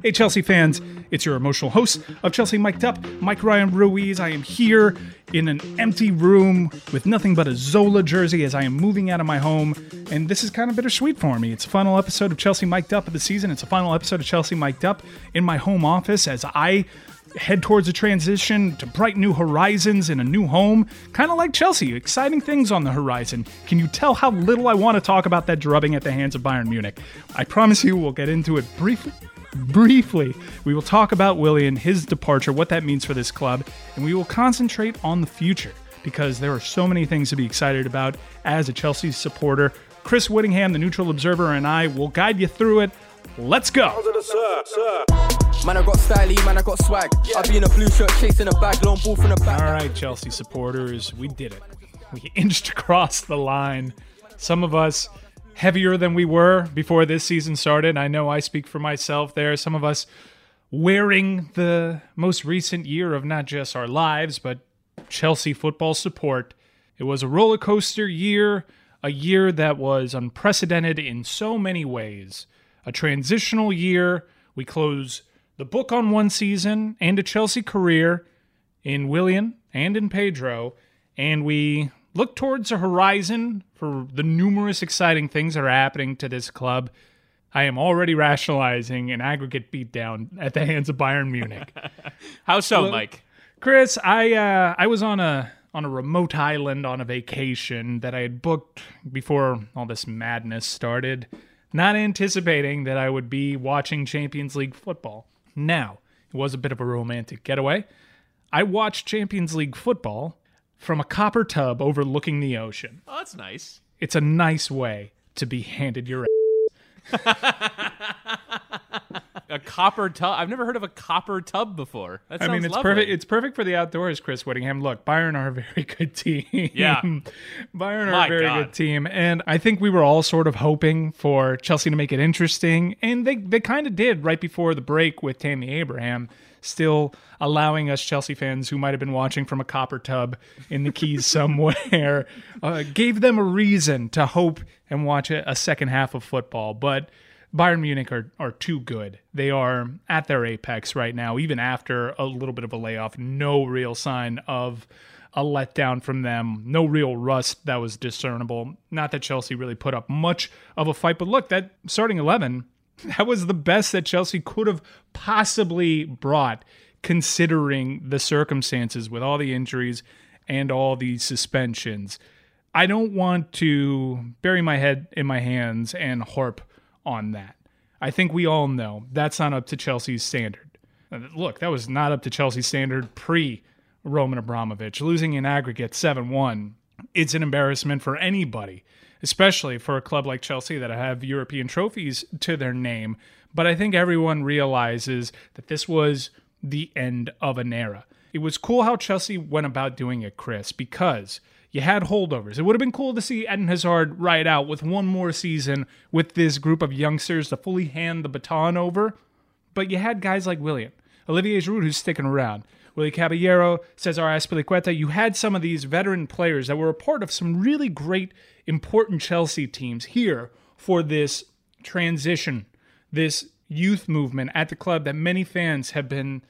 Hey, Chelsea fans, it's your emotional host of Chelsea Mic'd Up, Mike Ryan Ruiz. I am here in an empty room with nothing but a Zola jersey as I am moving out of my home, and this is kind of bittersweet for me. It's a final episode of Chelsea Mic'd Up of the season. It's a final episode of Chelsea Mic'd Up in my home office as I head towards a transition to bright new horizons in a new home, kind of like Chelsea. Exciting things on the horizon. Can you tell how little I want to talk about that drubbing at the hands of Bayern Munich? I promise you we'll get into it briefly briefly. We will talk about Willian, his departure, what that means for this club, and we will concentrate on the future because there are so many things to be excited about as a Chelsea supporter. Chris Whittingham, the neutral observer, and I will guide you through it. Let's go. Man, I got styly, man, I got swag. I be in a blue shirt chasing a bag, long ball from the back. All right, Chelsea supporters, we did it. We inched across the line. Some of us heavier than we were before this season started. I know I speak for myself there. Some of us wearing the most recent year of not just our lives, but Chelsea football support. It was a roller coaster year, a year that was unprecedented in so many ways. A transitional year. We close the book on one season and a Chelsea career in Willian and in Pedro, and we look towards the horizon for the numerous exciting things that are happening to this club. I am already rationalizing an aggregate beatdown at the hands of Bayern Munich. How so, Mike? Chris, I uh, I was on a on a remote island on a vacation that I had booked before all this madness started, not anticipating that I would be watching Champions League football. Now, it was a bit of a romantic getaway. I watched Champions League football from a copper tub overlooking the ocean. Oh, that's nice. It's a nice way to be handed your a copper tub. I've never heard of a copper tub before. That I sounds mean, it's lovely. perfect. It's perfect for the outdoors, Chris Whittingham. Look, Bayern are a very good team. Yeah. Bayern are My a very God. good team, and I think we were all sort of hoping for Chelsea to make it interesting, and they they kind of did right before the break with Tammy Abraham. Still allowing us Chelsea fans who might have been watching from a copper tub in the Keys somewhere, uh, gave them a reason to hope and watch a, a second half of football. But Bayern Munich are, are too good. They are at their apex right now, even after a little bit of a layoff. No real sign of a letdown from them. No real rust that was discernible. Not that Chelsea really put up much of a fight, but look, that starting 11, that was the best that Chelsea could have possibly brought, considering the circumstances with all the injuries and all the suspensions. I don't want to bury my head in my hands and harp on that. I think we all know that's not up to Chelsea's standard. Look, that was not up to Chelsea's standard pre Roman Abramovich. Losing in aggregate 7 1, it's an embarrassment for anybody, especially for a club like Chelsea that have European trophies to their name. But I think everyone realizes that this was the end of an era. It was cool how Chelsea went about doing it, Chris, because you had holdovers. It would have been cool to see Eden Hazard ride out with one more season with this group of youngsters to fully hand the baton over. But you had guys like Willian, Olivier Giroud, who's sticking around, Willie Caballero, Cesar Azpilicueta. You had some of these veteran players that were a part of some really great, important Chelsea teams here for this transition, this youth movement at the club that many fans have been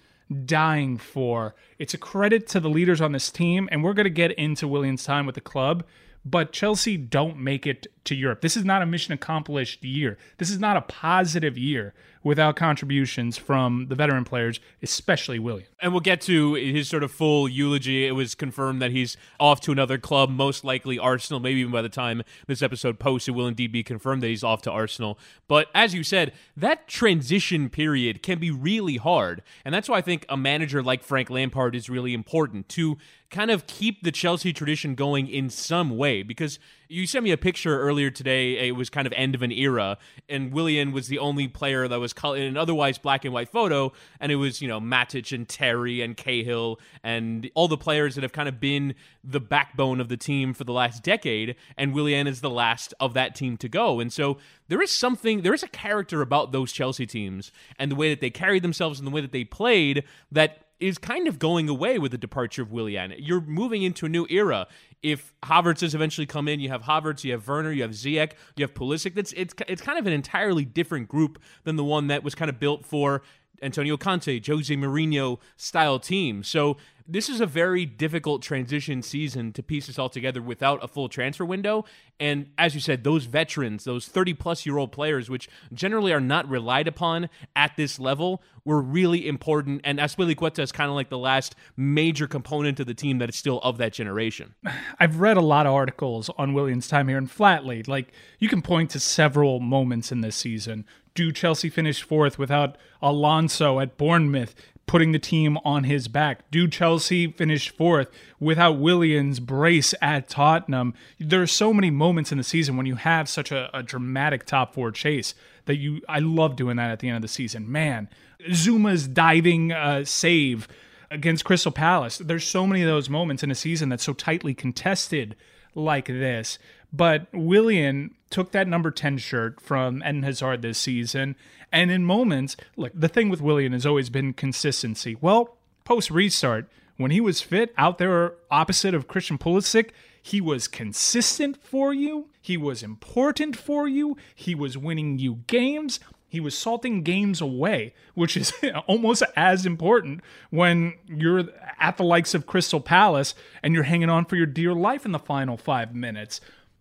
dying for. It's a credit to the leaders on this team, and we're going to get into Willian's time with the club. But Chelsea don't make it to Europe. This is not a mission accomplished year. This is not a positive year without contributions from the veteran players, especially Willian. And we'll get to his sort of full eulogy. It was confirmed that he's off to another club, most likely Arsenal. Maybe even by the time this episode posts, it will indeed be confirmed that he's off to Arsenal. But as you said, that transition period can be really hard. And that's why I think a manager like Frank Lampard is really important to kind of keep the Chelsea tradition going in some way. Because you sent me a picture earlier today. It was kind of end of an era, and Willian was the only player that was in an otherwise black and white photo. And it was, you know, Matic and Terry and Cahill and all the players that have kind of been the backbone of the team for the last decade. And Willian is the last of that team to go. And so there is something, there is a character about those Chelsea teams and the way that they carried themselves and the way that they played that is kind of going away with the departure of Willian. You're moving into a new era. If Havertz has eventually come in, you have Havertz, you have Werner, you have Ziyech, you have Pulisic. It's, it's, it's kind of an entirely different group than the one that was kind of built for Antonio Conte, Jose Mourinho style team. So this is a very difficult transition season to piece this all together without a full transfer window. And as you said, those veterans, those 30 plus year old players, which generally are not relied upon at this level, were really important. And Azpilicueta is kind of like the last major component of the team that is still of that generation. I've read a lot of articles on Willian's time here, and flatly, like you can point to several moments in this season. Do Chelsea finish fourth without Alonso at Bournemouth? Putting the team on his back. Do Chelsea finish fourth without Willian's brace at Tottenham? There are so many moments in the season when you have such a, a dramatic top four chase that you. I love doing that at the end of the season. Man, Zouma's diving uh, save against Crystal Palace. There's so many of those moments in a season that's so tightly contested like this. But Willian took that number 10 shirt from Eden Hazard this season and in moments, look, the thing with Willian has always been consistency. Well, post restart, when he was fit out there opposite of Christian Pulisic, he was consistent for you. He was important for you. He was winning you games. He was salting games away, which is almost as important when you're at the likes of Crystal Palace and you're hanging on for your dear life in the final five minutes.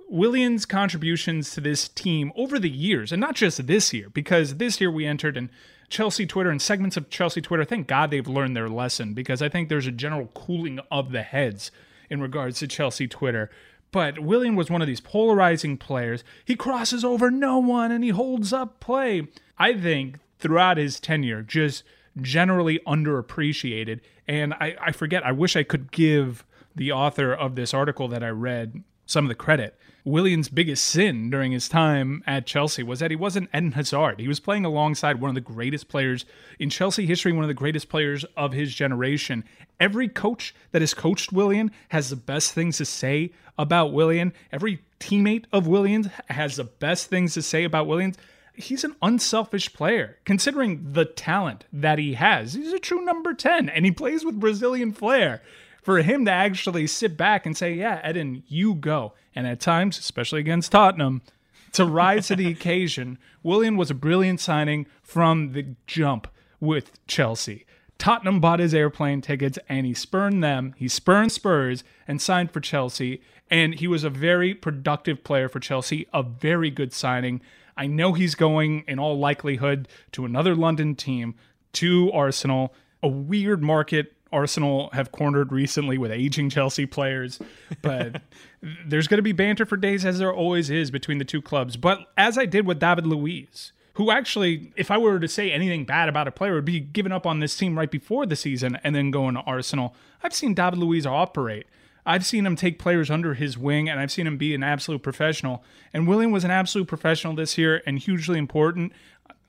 Willian's contributions to this team over the years, and not just this year, because this year we entered and Chelsea Twitter and segments of Chelsea Twitter. Thank God they've learned their lesson because I think there's a general cooling of the heads in regards to Chelsea Twitter. But Willian was one of these polarizing players. He crosses over no one and he holds up play. I think throughout his tenure, just generally underappreciated. And I, I forget, I wish I could give the author of this article that I read some of the credit. Willian's biggest sin during his time at Chelsea was that he wasn't Eden Hazard. He was playing alongside one of the greatest players in Chelsea history, one of the greatest players of his generation. Every coach that has coached Willian has the best things to say about Willian. Every teammate of Willian's has the best things to say about Willians. He's an unselfish player, considering the talent that he has. He's a true number 10, and he plays with Brazilian flair for him to actually sit back and say, Yeah, Eden, you go. And at times, especially against Tottenham, to rise to the occasion, Willian was a brilliant signing from the jump with Chelsea. Tottenham bought his airplane tickets and he spurned them. He spurned Spurs and signed for Chelsea. And he was a very productive player for Chelsea, a very good signing. I know he's going, in all likelihood, to another London team, to Arsenal, a weird market Arsenal have cornered recently with aging Chelsea players, but there's going to be banter for days as there always is between the two clubs. But as I did with David Luiz, who actually, if I were to say anything bad about a player, would be giving up on this team right before the season and then going to Arsenal. I've seen David Luiz operate. I've seen him take players under his wing, and I've seen him be an absolute professional. And Willian was an absolute professional this year and hugely important.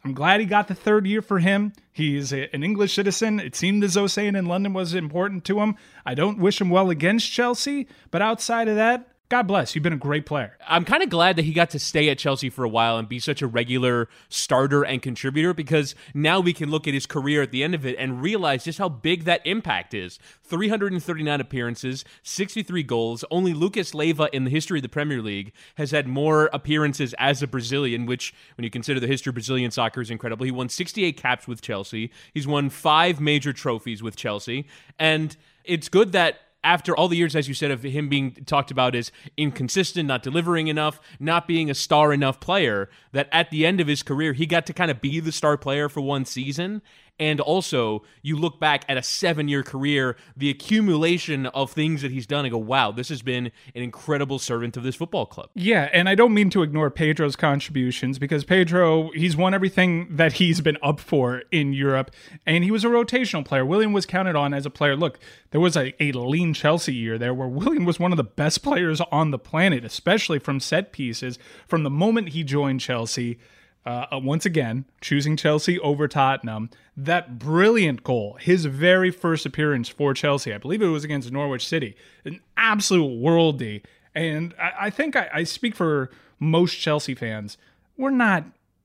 I'm glad he got the third year for him. He's a, an English citizen. It seemed as though staying in London was important to him. I don't wish him well against Chelsea, but outside of that, God bless. You've been a great player. I'm kind of glad that he got to stay at Chelsea for a while and be such a regular starter and contributor because now we can look at his career at the end of it and realize just how big that impact is. 339 appearances, 63 goals. Only Lucas Leiva in the history of the Premier League has had more appearances as a Brazilian, which, when you consider the history of Brazilian soccer, is incredible. He won 68 caps with Chelsea. He's won five major trophies with Chelsea. And it's good that after all the years, as you said, of him being talked about as inconsistent, not delivering enough, not being a star enough player, that at the end of his career, he got to kind of be the star player for one season. And also, you look back at a seven year career, the accumulation of things that he's done, and go, wow, this has been an incredible servant of this football club. Yeah. And I don't mean to ignore Pedro's contributions because Pedro, he's won everything that he's been up for in Europe. And he was a rotational player. Willian was counted on as a player. Look, there was a, a lean Chelsea year there where Willian was one of the best players on the planet, especially from set pieces. From the moment he joined Chelsea, uh, uh, once again, choosing Chelsea over Tottenham. That brilliant goal, his very first appearance for Chelsea, I believe it was against Norwich City, an absolute worldie. And I, I think I, I speak for most Chelsea fans. We're not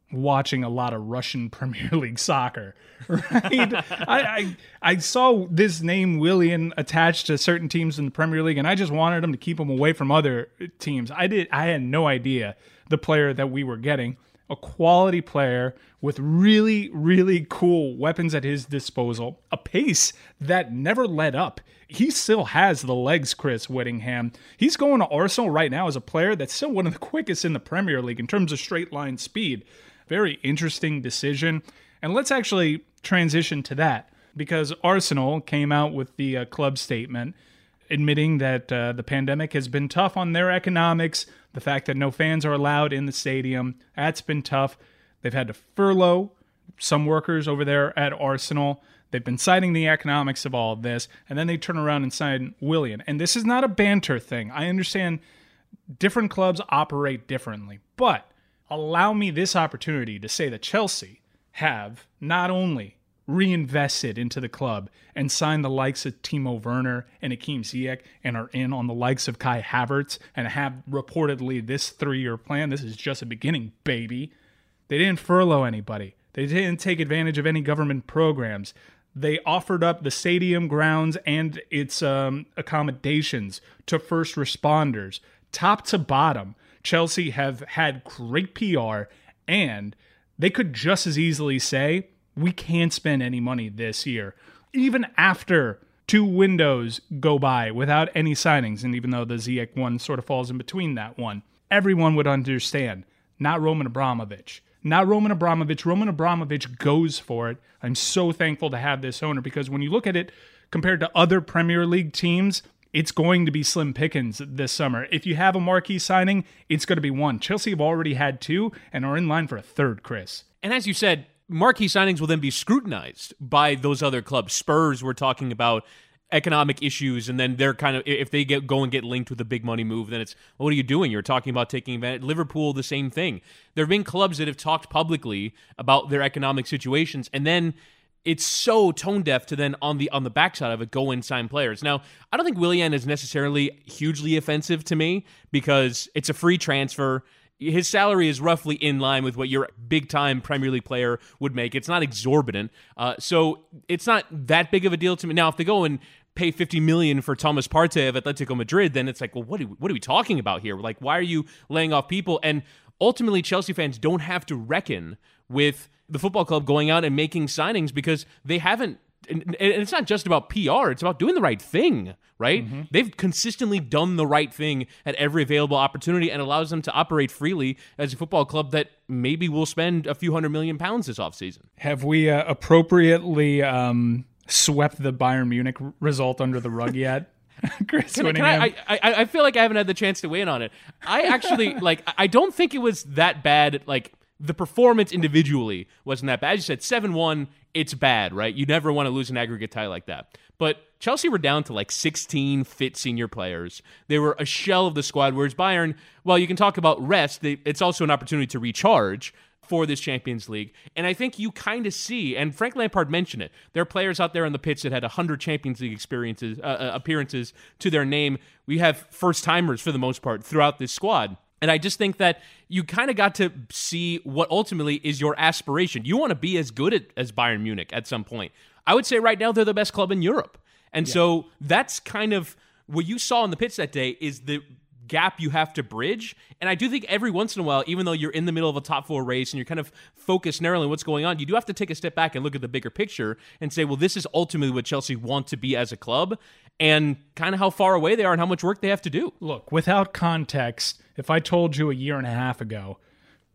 watching a lot of Russian Premier League soccer, right? I, I I saw this name Willian attached to certain teams in the Premier League, and I just wanted him to keep him away from other teams. I did. I had no idea the player that we were getting, a quality player with really, really cool weapons at his disposal, a pace that never let up. He still has the legs, Chris Whittingham. He's going to Arsenal right now as a player that's still one of the quickest in the Premier League in terms of straight line speed. Very interesting decision. And let's actually transition to that because Arsenal came out with the uh, club statement admitting that uh, the pandemic has been tough on their economics, the fact that no fans are allowed in the stadium, that's been tough. They've had to furlough some workers over there at Arsenal. They've been citing the economics of all of this, and then they turn around and sign Willian. And this is not a banter thing. I understand different clubs operate differently, but allow me this opportunity to say that Chelsea have not only reinvested into the club and signed the likes of Timo Werner and Hakim Ziyech and are in on the likes of Kai Havertz and have reportedly this three-year plan. This is just a beginning, baby. They didn't furlough anybody. They didn't take advantage of any government programs. They offered up the stadium grounds and its um, accommodations to first responders, top to bottom. Chelsea have had great PR, and they could just as easily say, we can't spend any money this year, even after two windows go by without any signings. And even though the Ziyech one sort of falls in between that one, everyone would understand. Not Roman Abramovich. Not Roman Abramovich. Roman Abramovich goes for it. I'm so thankful to have this owner because when you look at it compared to other Premier League teams, it's going to be slim pickings this summer. If you have a marquee signing, it's going to be one. Chelsea have already had two and are in line for a third, Chris. And as you said, marquee signings will then be scrutinized by those other clubs. Spurs, we're talking about economic issues, and then they're kind of if they get go and get linked with a big money move, then it's what are you doing? You're talking about taking advantage. Liverpool, the same thing. There have been clubs that have talked publicly about their economic situations, and then it's so tone deaf to then on the on the backside of it go and sign players. Now, I don't think Willian is necessarily hugely offensive to me because it's a free transfer. His salary is roughly in line with what your big time Premier League player would make. It's not exorbitant, uh, so it's not that big of a deal to me. Now, if they go and pay 50 million for Thomas Partey of Atletico Madrid, then it's like, well, what are, we, what are we talking about here? Like, why are you laying off people? And ultimately, Chelsea fans don't have to reckon with the football club going out and making signings because they haven't. And it's not just about PR, it's about doing the right thing, right? Mm-hmm. They've consistently done the right thing at every available opportunity and allows them to operate freely as a football club that maybe will spend a few hundred million pounds this offseason. Have we uh, appropriately um, swept the Bayern Munich result under the rug yet? Chris can, can I, I, I feel like I haven't had the chance to weigh in on it. I actually like. I don't think it was that bad. Like the performance individually wasn't that bad. As you said, seven one. It's bad, right? You never want to lose an aggregate tie like that. But Chelsea were down to like 16 fit senior players. They were a shell of the squad. Whereas Bayern, well, you can talk about rest. They, it's also an opportunity to recharge for this Champions League. And I think you kind of see, and Frank Lampard mentioned it, there are players out there on the pitch that had 100 Champions League experiences, uh, uh, appearances to their name. We have first timers for the most part throughout this squad. And I just think that you kind of got to see what ultimately is your aspiration. You want to be as good at, as Bayern Munich at some point. I would say right now they're the best club in Europe. And yeah. so that's kind of what you saw on the pitch that day is the gap you have to bridge. And I do think every once in a while, even though you're in the middle of a top four race and you're kind of focused narrowly on what's going on, you do have to take a step back and look at the bigger picture and say, well, this is ultimately what Chelsea want to be as a club and kind of how far away they are and how much work they have to do. Look, without context, if I told you a year and a half ago,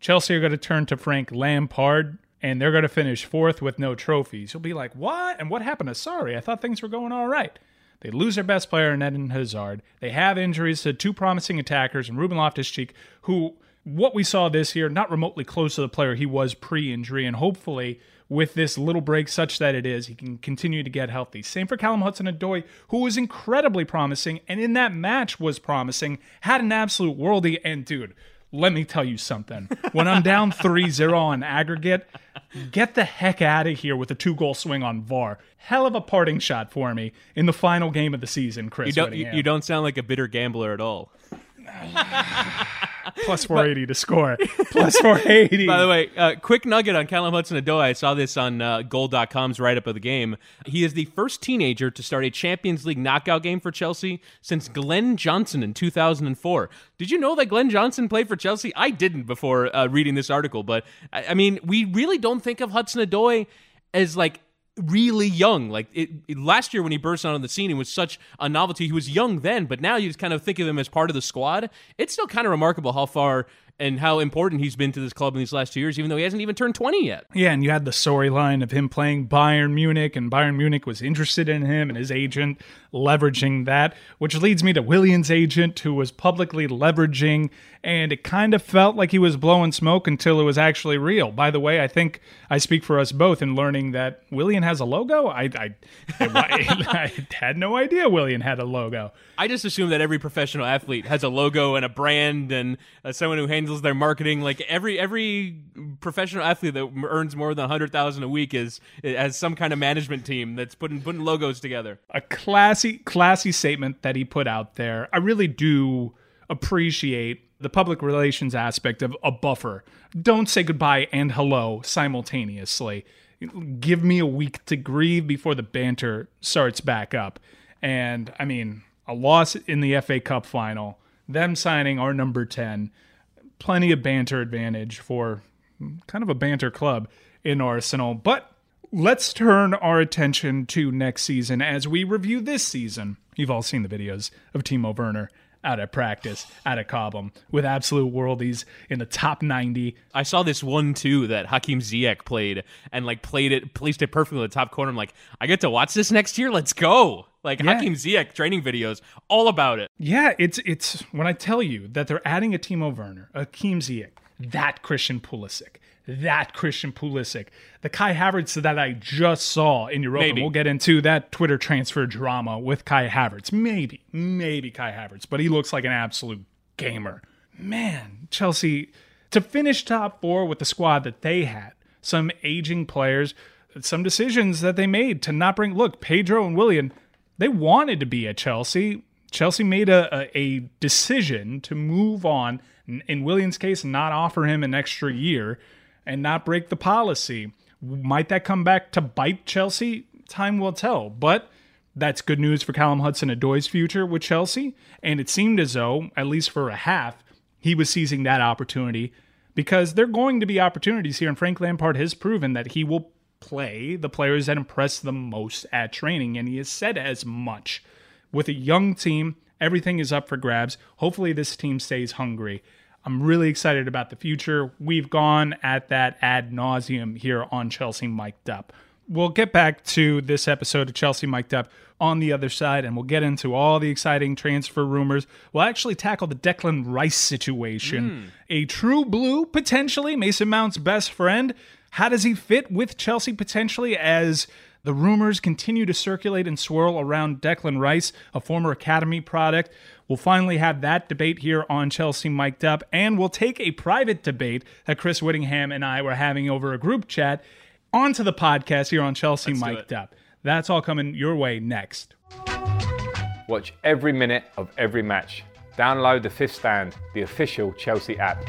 Chelsea are going to turn to Frank Lampard and they're going to finish fourth with no trophies, you'll be like, what? And what happened to Sarri? I thought things were going all right. They lose their best player in Eden Hazard. They have injuries to two promising attackers and Ruben Loftus-Cheek, who what we saw this year, not remotely close to the player he was pre-injury, and hopefully with this little break such that it is, he can continue to get healthy. Same for Callum Hudson-Odoi, who was incredibly promising, and in that match was promising, had an absolute worldie, and dude, let me tell you something. When I'm down 3 0 on aggregate, get the heck out of here with a two goal swing on VAR. Hell of a parting shot for me in the final game of the season, Chris. You don't, you, you don't sound like a bitter gambler at all. Plus 480 to score. Plus 480. By the way, uh, quick nugget on Callum Hudson-Odoi. I saw this on uh, Goal.com's write-up of the game. He is the first teenager to start a Champions League knockout game for Chelsea since Glenn Johnson in 2004. Did you know that Glenn Johnson played for Chelsea? I didn't before uh, reading this article, but I, I mean, we really don't think of Hudson-Odoi as like really young. Like it, it, last year when he burst onto the scene, he was such a novelty. He was young then, but now you just kind of think of him as part of the squad. It's still kind of remarkable how far and how important he's been to this club in these last two years, even though he hasn't even turned 20 yet. Yeah, and you had the storyline of him playing Bayern Munich, and Bayern Munich was interested in him and his agent leveraging that, which leads me to Willian's agent, who was publicly leveraging, and it kind of felt like he was blowing smoke until it was actually real. By the way, I think I speak for us both in learning that Willian has a logo. I, I, I had no idea Willian had a logo. I just assume that every professional athlete has a logo and a brand and uh, someone who handles their marketing. Like every every professional athlete that earns more than a hundred thousand a week is has some kind of management team that's putting putting logos together. A classy classy statement that he put out there. I really do appreciate the public relations aspect of a buffer. Don't say goodbye and hello simultaneously. Give me a week to grieve before the banter starts back up. And I mean, a loss in the FA Cup final, them signing our number 10, plenty of banter advantage for kind of a banter club in Arsenal. But let's turn our attention to next season as we review this season. You've all seen the videos of Timo Werner out of practice, out of Cobham, with absolute worldies in the top 90. I saw this one too that Hakim Ziyech played and like played it, placed it perfectly in the top corner. I'm like, I get to watch this next year. Let's go. Like yeah. Hakim Ziyech training videos, all about it. Yeah, it's it's when I tell you that they're adding a Timo Werner, a Hakim Ziyech, that Christian Pulisic, that Christian Pulisic, the Kai Havertz that I just saw in Europa. Maybe. We'll get into that Twitter transfer drama with Kai Havertz. Maybe, maybe Kai Havertz, but he looks like an absolute gamer. Man, Chelsea to finish top four with the squad that they had, some aging players, some decisions that they made to not bring. Look, Pedro and Willian they wanted to be at Chelsea. Chelsea made a, a, a decision to move on, in Willian's case, not offer him an extra year and not break the policy. Might that come back to bite Chelsea? Time will tell. But that's good news for Callum Hudson-Odoi's future with Chelsea. And it seemed as though, at least for a half, he was seizing that opportunity because there are going to be opportunities here. And Frank Lampard has proven that he will play the players that impress the most at training, and he has said as much. With a young team, everything is up for grabs. Hopefully, this team stays hungry. I'm really excited about the future. We've gone at that ad nauseum here on Chelsea Mic'd Up. We'll get back to this episode of Chelsea Mic'd Up on the other side, and we'll get into all the exciting transfer rumors. We'll actually tackle the Declan Rice situation. Mm. A true blue, potentially, Mason Mount's best friend, how does he fit with Chelsea potentially as the rumors continue to circulate and swirl around Declan Rice, a former Academy product? We'll finally have that debate here on Chelsea Mic'd Up, and we'll take a private debate that Chris Whittingham and I were having over a group chat onto the podcast here on Chelsea Let's Mic'd Up. That's all coming your way next. Watch every minute of every match. Download the Fifth Stand, the official Chelsea app.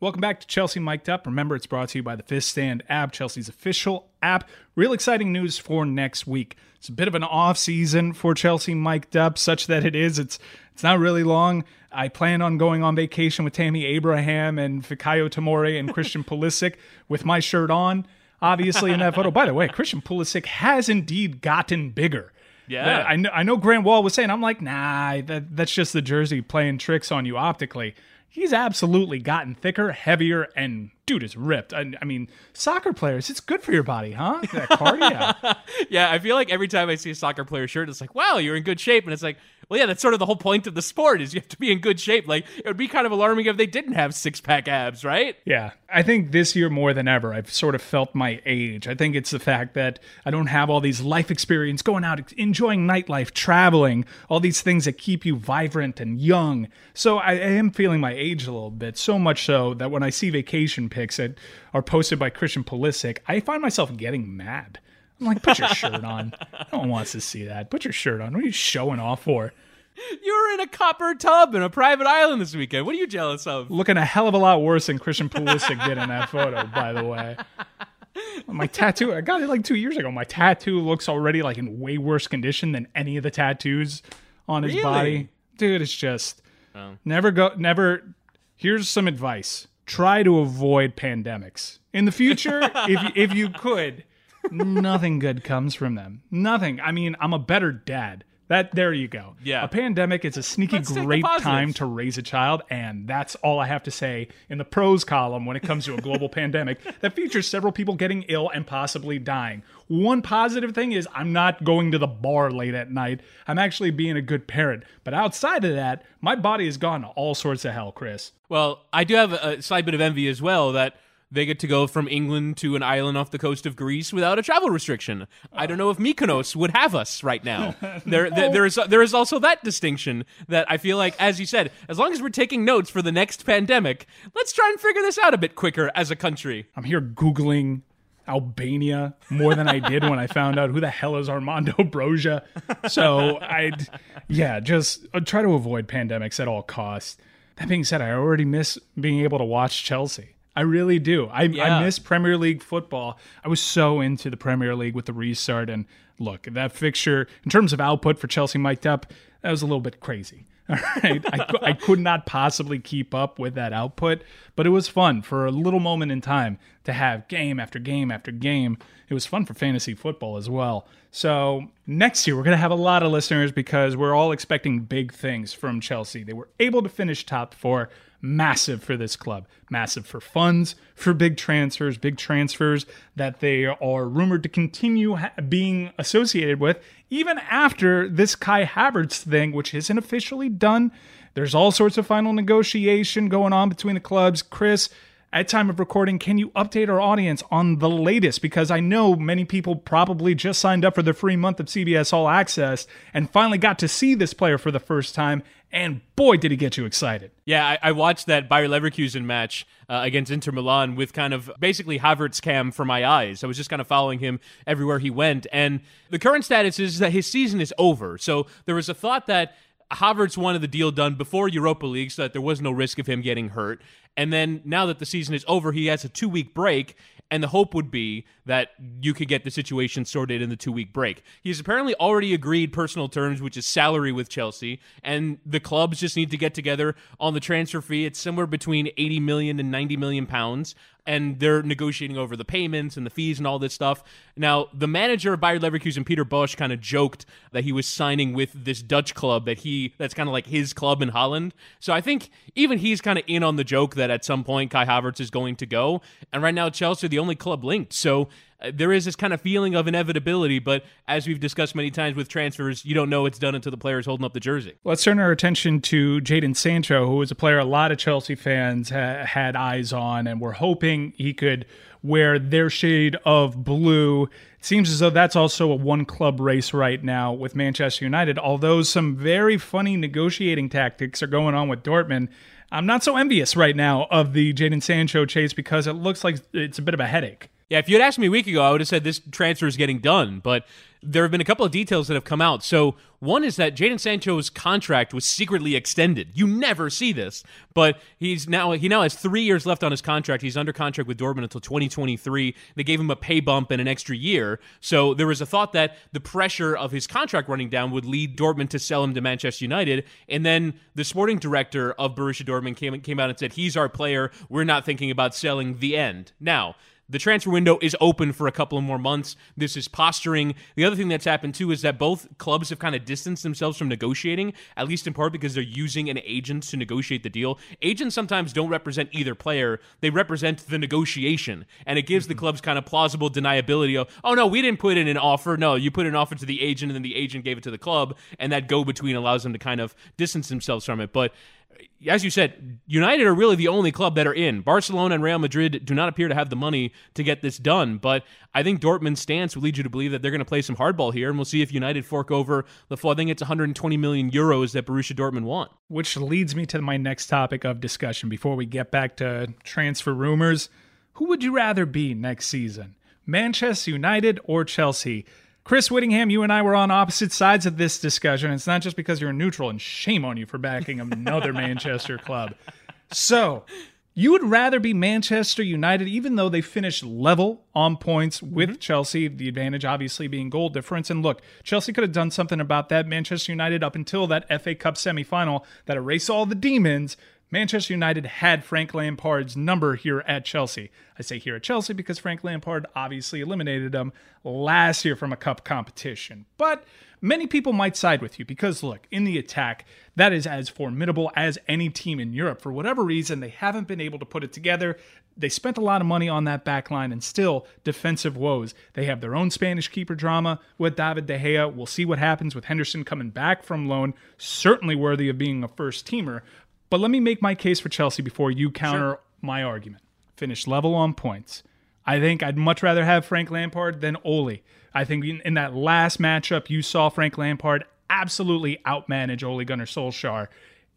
Welcome back to Chelsea Mic'd Up. Remember, it's brought to you by the Fifth Stand app, Chelsea's official app. Real exciting news for next week. It's a bit of an off season for Chelsea Mic'd Up, such that it is. It's it's not really long. I plan on going on vacation with Tammy Abraham and Fikayo Tomori and Christian Pulisic with my shirt on, obviously in that photo. By the way, Christian Pulisic has indeed gotten bigger. Yeah, I know. I know. Grant Wahl was saying, I'm like, nah, that, that's just the jersey playing tricks on you optically he's absolutely gotten thicker, heavier, and dude is ripped. I, I mean, soccer players, it's good for your body, huh? That cardio. yeah, I feel like every time I see a soccer player shirt, it's like, wow, you're in good shape, and it's like, well, yeah, that's sort of the whole point of the sport is you have to be in good shape. Like it would be kind of alarming if they didn't have six pack abs, right? Yeah, I think this year more than ever, I've sort of felt my age. I think it's the fact that I don't have all these life experience, going out, enjoying nightlife, traveling, all these things that keep you vibrant and young. So I, am feeling my age a little bit. So much so that when I see vacation pics that are posted by Christian Pulisic, I find myself getting mad. I'm like, put your shirt on. No one wants to see that. Put your shirt on. What are you showing off for? You were in a copper tub in a private island this weekend. What are you jealous of? Looking a hell of a lot worse than Christian Pulisic did in that photo, by the way. My tattoo, I got it like two years ago. My tattoo looks already like in way worse condition than any of the tattoos on his Really? body. Dude, it's just oh. never go, never. Here's some advice try to avoid pandemics. In the future, if, if you could, nothing good comes from them. Nothing. I mean, I'm a better dad. That there you go. Yeah. A pandemic is a sneaky Let's take the great positives. time to raise a child, and that's all I have to say in the pros column when it comes to a global pandemic that features several people getting ill and possibly dying. One positive thing is I'm not going to the bar late at night. I'm actually being a good parent. But outside of that, my body has gone to all sorts of hell, Chris. Well, I do have a, a slight bit of envy as well that they get to go from England to an island off the coast of Greece without a travel restriction. I don't know if Mykonos would have us right now. There, there, there is there is also that distinction that I feel like, as you said, as long as we're taking notes for the next pandemic, let's try and figure this out a bit quicker as a country. I'm here Googling Albania more than I did when I found out who the hell is Armando Broja. So I'd, yeah, just uh, try to avoid pandemics at all costs. That being said, I already miss being able to watch Chelsea. I really do. I, Yeah. I miss Premier League football. I was so into the Premier League with the restart. And look, that fixture, in terms of output for Chelsea mic'd up, that was a little bit crazy. All right. I, I could not possibly keep up with that output, but it was fun for a little moment in time to have game after game after game. It was fun for fantasy football as well. So next year, we're going to have a lot of listeners because we're all expecting big things from Chelsea. They were able to finish top four. Massive for this club, massive for funds, for big transfers, big transfers that they are rumored to continue ha- being associated with, even after this Kai Havertz thing, which isn't officially done. There's all sorts of final negotiation going on between the clubs. Chris, at time of recording, can you update our audience on the latest? Because I know many people probably just signed up for the free month of CBS All Access and finally got to see this player for the first time. And boy, did he get you excited. Yeah, I, I watched that Bayer Leverkusen match uh, against Inter Milan with kind of basically Havertz cam for my eyes. I was just kind of following him everywhere he went. And the current status is that his season is over. So there was a thought that Havertz wanted the deal done before Europa League so that there was no risk of him getting hurt. And then now that the season is over, he has a two week break. And the hope would be that you could get the situation sorted in the two week break. He's apparently already agreed personal terms, which is salary with Chelsea, and the clubs just need to get together on the transfer fee. It's somewhere between 80 million and 90 million pounds, and they're negotiating over the payments and the fees and all this stuff. Now, the manager of Bayer Leverkusen, Peter Bosz, kind of joked that he was signing with this Dutch club that he that's kind of like his club in Holland. So I think even he's kind of in on the joke that at some point Kai Havertz is going to go. And right now, Chelsea the only club linked. So Uh, there is this kind of feeling of inevitability, but as we've discussed many times with transfers, you don't know it's done until the player's holding up the jersey. Let's turn our attention to Jadon Sancho, who was a player a lot of Chelsea fans ha- had eyes on and were hoping he could wear their shade of blue. It seems as though that's also a one club race right now with Manchester United, although some very funny negotiating tactics are going on with Dortmund. I'm not so envious right now of the Jadon Sancho chase because it looks like it's a bit of a headache. Yeah, if you had asked me a week ago, I would have said this transfer is getting done. But there have been a couple of details that have come out. So one is that Jadon Sancho's contract was secretly extended. You never see this, but he's now he now has three years left on his contract. He's under contract with Dortmund until 2023. They gave him a pay bump and an extra year. So there was a thought that the pressure of his contract running down would lead Dortmund to sell him to Manchester United. And then the sporting director of Borussia Dortmund came came out and said, "He's our player. We're not thinking about selling." The end. Now. The transfer window is open for a couple of more months. This is posturing. The other thing that's happened too is that both clubs have kind of distanced themselves from negotiating, at least in part because they're using an agent to negotiate the deal. Agents sometimes don't represent either player, they represent the negotiation. And it gives the mm-hmm. clubs kind of plausible deniability of, oh no, we didn't put in an offer. No, you put an offer to the agent and then the agent gave it to the club. And that go between allows them to kind of distance themselves from it. But as you said, United are really the only club that are in. Barcelona and Real Madrid do not appear to have the money to get this done, but I think Dortmund's stance would lead you to believe that they're going to play some hardball here, and we'll see if United fork over the full. I think it's 120 million euros that Borussia Dortmund want. Which leads me to my next topic of discussion before we get back to transfer rumors. Who would you rather be next season? Manchester United or Chelsea? Chris Whittingham, you and I were on opposite sides of this discussion. It's not just because you're neutral, and shame on you for backing another Manchester club. So, you would rather be Manchester United, even though they finished level on points with mm-hmm. Chelsea, the advantage obviously being goal difference. And look, Chelsea could have done something about that. Manchester United, up until that FA Cup semifinal that erased all the demons, Manchester United had Frank Lampard's number here at Chelsea. I say here at Chelsea because Frank Lampard obviously eliminated them last year from a cup competition. But many people might side with you because, look, in the attack, that is as formidable as any team in Europe. For whatever reason, they haven't been able to put it together. They spent a lot of money on that back line and still defensive woes. They have their own Spanish keeper drama with David De Gea. We'll see what happens with Henderson coming back from loan. Certainly worthy of being a first teamer. But let me make my case for Chelsea before you counter sure. my argument. Finish level on points. I think I'd much rather have Frank Lampard than Ole. I think in, in that last matchup, you saw Frank Lampard absolutely outmanage Ole Gunnar Solskjaer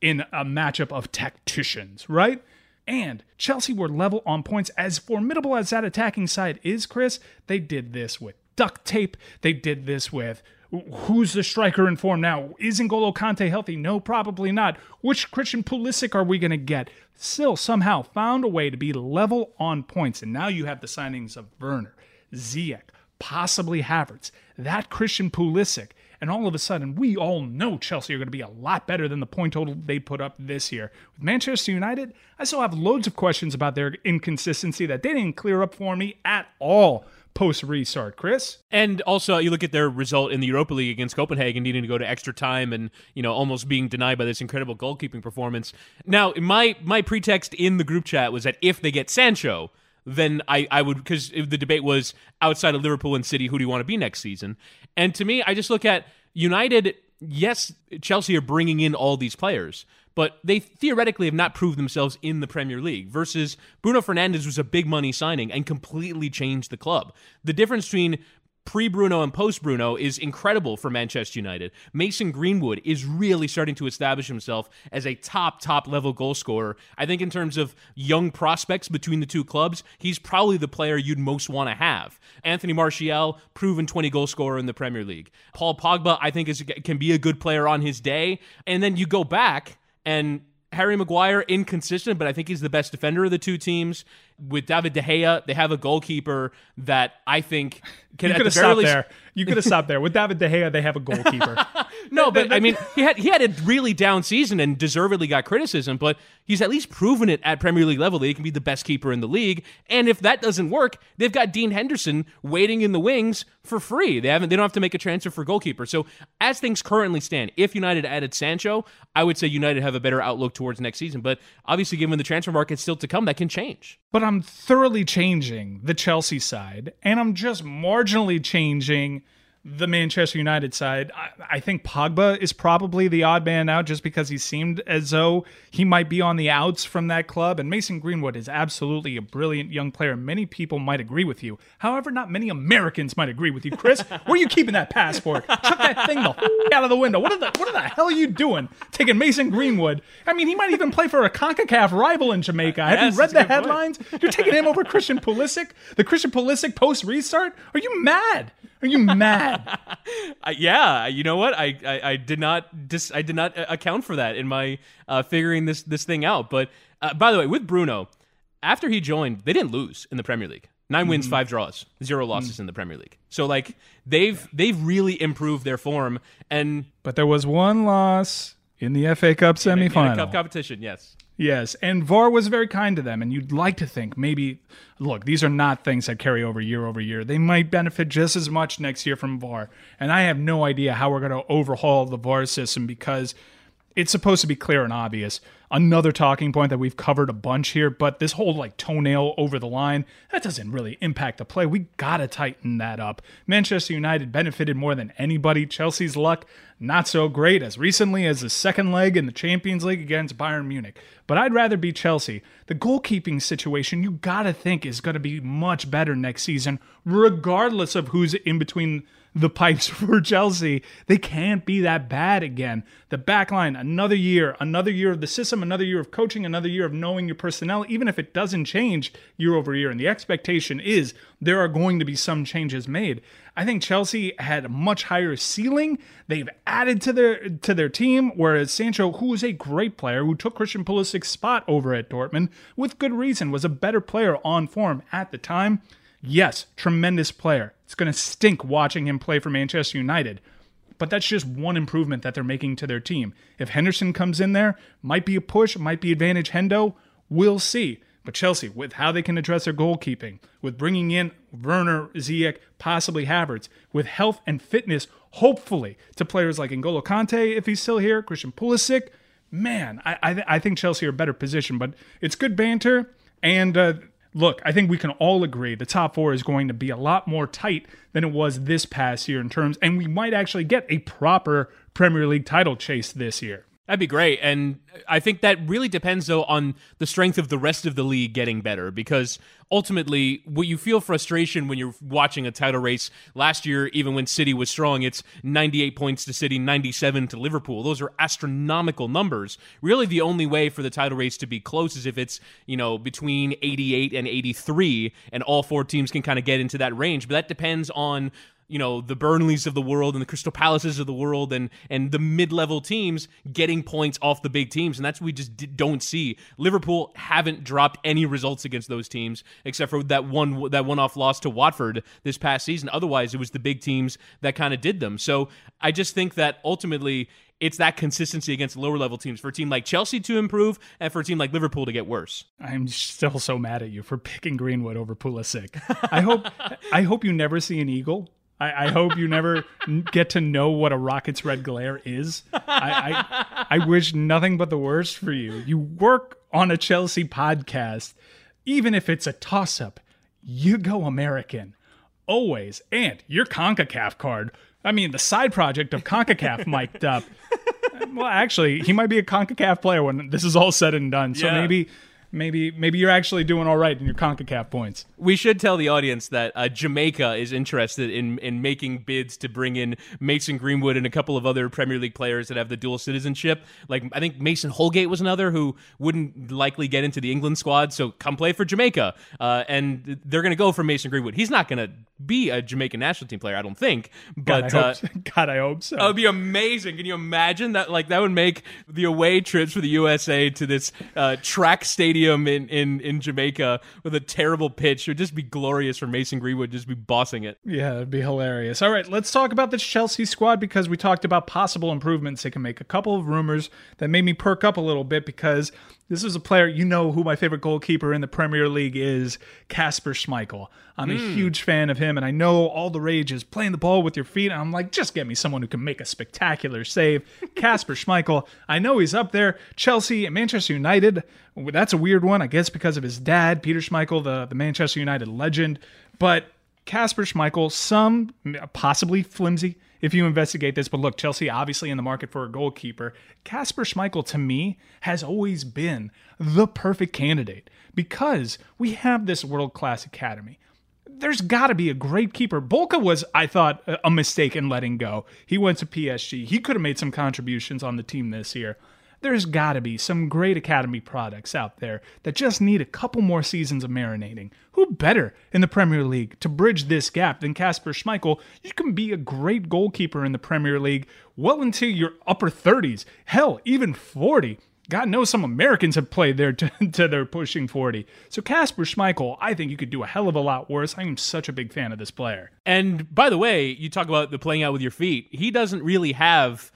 in a matchup of tacticians, right? And Chelsea were level on points. As formidable as that attacking side is, Chris, they did this with duct tape. They did this with Who's the striker in form now? Is N'Golo Kante healthy? No, probably not. Which Christian Pulisic are we going to get? Still, somehow found a way to be level on points. And now you have the signings of Werner, Ziyech, possibly Havertz, that Christian Pulisic. And all of a sudden, we all know Chelsea are going to be a lot better than the point total they put up this year. With Manchester United, I still have loads of questions about their inconsistency that they didn't clear up for me at all post restart, Chris. And also, you look at their result in the Europa League against Copenhagen, needing to go to extra time and you know almost being denied by this incredible goalkeeping performance. Now, my my pretext in the group chat was that if they get Sancho, then I, I would because the debate was outside of Liverpool and City, who do you want to be next season? And to me, I just look at United. Yes, Chelsea are bringing in all these players, but they theoretically have not proved themselves in the Premier League. Versus Bruno Fernandes was a big money signing and completely changed the club. The difference between pre Bruno and post Bruno is incredible for Manchester United. Mason Greenwood is really starting to establish himself as a top, top level goal scorer. I think, in terms of young prospects between the two clubs, he's probably the player you'd most want to have. Anthony Martial, proven 20 goal scorer in the Premier League. Paul Pogba, I think, is, can be a good player on his day. And then you go back and Harry Maguire inconsistent, but I think he's the best defender of the two teams. With David De Gea, they have a goalkeeper that I think can. You could have stopped least... there. You could have stopped there. With David De Gea, they have a goalkeeper. no, but I mean, he had he had a really down season and deservedly got criticism, but he's at least proven it at Premier League level that he can be the best keeper in the league. And if that doesn't work, they've got Dean Henderson waiting in the wings for free. They haven't they don't have to make a transfer for goalkeeper. So as things currently stand, if United added Sancho, I would say United have a better outlook towards next season. But obviously, given the transfer market still to come, that can change. But I'm thoroughly changing the Chelsea side, and I'm just marginally changing the Manchester United side, I, I, think Pogba is probably the odd man out just because he seemed as though he might be on the outs from that club. And Mason Greenwood is absolutely a brilliant young player. Many people might agree with you. However, not many Americans might agree with you. Chris, where are you keeping that passport? Chuck that thing the f- out of the window. What, the, what the hell are you doing taking Mason Greenwood? I mean, he might even play for a CONCACAF rival in Jamaica. Have yes, you read the headlines? Point. You're taking him over Christian Pulisic? The Christian Pulisic post restart? Are you mad? Are you mad? yeah, you know what? I, I, I did not dis- I did not uh, account for that in my uh, figuring this this thing out. But uh, by the way, with Bruno, after he joined, they didn't lose in the Premier League. 9 wins, mm-hmm. five draws, zero losses mm-hmm. in the Premier League. So like they've they've really improved their form. And but there was one loss in the FA Cup semifinal. In a, in a cup competition, yes. Yes, and VAR was very kind to them, and you'd like to think maybe, look, these are not things that carry over year over year. They might benefit just as much next year from VAR, and I have no idea how we're going to overhaul the VAR system because it's supposed to be clear and obvious. Another talking point that we've covered a bunch here, but this whole like toenail over the line, that doesn't really impact the play. We gotta tighten that up. Manchester United benefited more than anybody. Chelsea's luck, not so great as recently as the second leg in the Champions League against Bayern Munich. But I'd rather be Chelsea. The goalkeeping situation, you gotta think, is gonna be much better next season, regardless of who's in between the pipes for Chelsea. They can't be that bad again. The back line, another year, another year of the system, another year of coaching, another year of knowing your personnel, even if it doesn't change year over year. And the expectation is there are going to be some changes made. I think Chelsea had a much higher ceiling. They've added to their to their team, whereas Sancho, who is a great player, who took Christian Pulisic's spot over at Dortmund with good reason, was a better player on form at the time. Yes, tremendous player. It's going to stink watching him play for Manchester United. But that's just one improvement that they're making to their team. If Henderson comes in there, might be a push, might be advantage Hendo. We'll see. But Chelsea, with how they can address their goalkeeping, with bringing in Werner, Ziyech, possibly Havertz, with health and fitness, hopefully, to players like N'Golo Kante, if he's still here, Christian Pulisic, man, I, I, I think Chelsea are better positioned. But it's good banter, and uh, look, I think we can all agree the top four is going to be a lot more tight than it was this past year in terms, and we might actually get a proper Premier League title chase this year. That'd be great. And I think that really depends, though, on the strength of the rest of the league getting better because ultimately, what you feel frustration when you're watching a title race last year, even when City was strong, it's 98 points to City, 97 to Liverpool. Those are astronomical numbers. Really, the only way for the title race to be close is if it's, you know, between 88 and 83, and all four teams can kind of get into that range. But that depends on you know the Burnleys of the world and the Crystal Palaces of the world and and the mid-level teams getting points off the big teams and that's what we just d- don't see. Liverpool haven't dropped any results against those teams except for that one that one-off loss to Watford this past season. Otherwise, it was the big teams that kind of did them. So I just think that ultimately it's that consistency against lower level teams for a team like Chelsea to improve and for a team like Liverpool to get worse. I'm still so mad at you for picking Greenwood over Pulisic. I hope I hope you never see an eagle I, I hope you never get to know what a rocket's red glare is. I, I, I wish nothing but the worst for you. You work on a Chelsea podcast, even if it's a toss up, you go American. Always. And your CONCACAF card. I mean, the side project of CONCACAF mic'd up. Well, actually, he might be a CONCACAF player when this is all said and done. So yeah. maybe maybe maybe you're actually doing all right in your CONCACAF points. We should tell the audience that uh, Jamaica is interested in in making bids to bring in Mason Greenwood and a couple of other Premier League players that have the dual citizenship. Like I think Mason Holgate was another who wouldn't likely get into the England squad, so come play for Jamaica. Uh, and they're going to go for Mason Greenwood. He's not going to be a Jamaican national team player, I don't think. But God, I, uh, hope, God, I hope so. That would be amazing. Can you imagine that? Like that would make the away trips for the USA to this uh, track stadium stadium in, in, in Jamaica with a terrible pitch. It would just be glorious for Mason Greenwood just be bossing it. Yeah, it'd be hilarious. All right, let's talk about the Chelsea squad because we talked about possible improvements they can make. A couple of rumors that made me perk up a little bit because this is a player, you know who my favorite goalkeeper in the Premier League is, Kasper Schmeichel. I'm mm. a hmm. huge fan of him, and I know all the rage is playing the ball with your feet. And I'm like, just get me someone who can make a spectacular save. Kasper Schmeichel, I know he's up there. Chelsea and Manchester United, that's a weird one, I guess, because of his dad, Peter Schmeichel, the, the Manchester United legend. But Kasper Schmeichel, some possibly flimsy if you investigate this. But look, Chelsea obviously in the market for a goalkeeper. Kasper Schmeichel to me has always been the perfect candidate because we have this world class academy. There's got to be a great keeper. Bulka was, I thought, a mistake in letting go. He went to PSG. He could have made some contributions on the team this year there's got to be some great Academy products out there that just need a couple more seasons of marinating. Who better in the Premier League to bridge this gap than Kasper Schmeichel? You can be a great goalkeeper in the Premier League well into your upper 30s, hell, even 40. God knows some Americans have played there to, to their pushing 40. So Kasper Schmeichel, I think you could do a hell of a lot worse. I am such a big fan of this player. And by the way, you talk about the playing out with your feet. He doesn't really have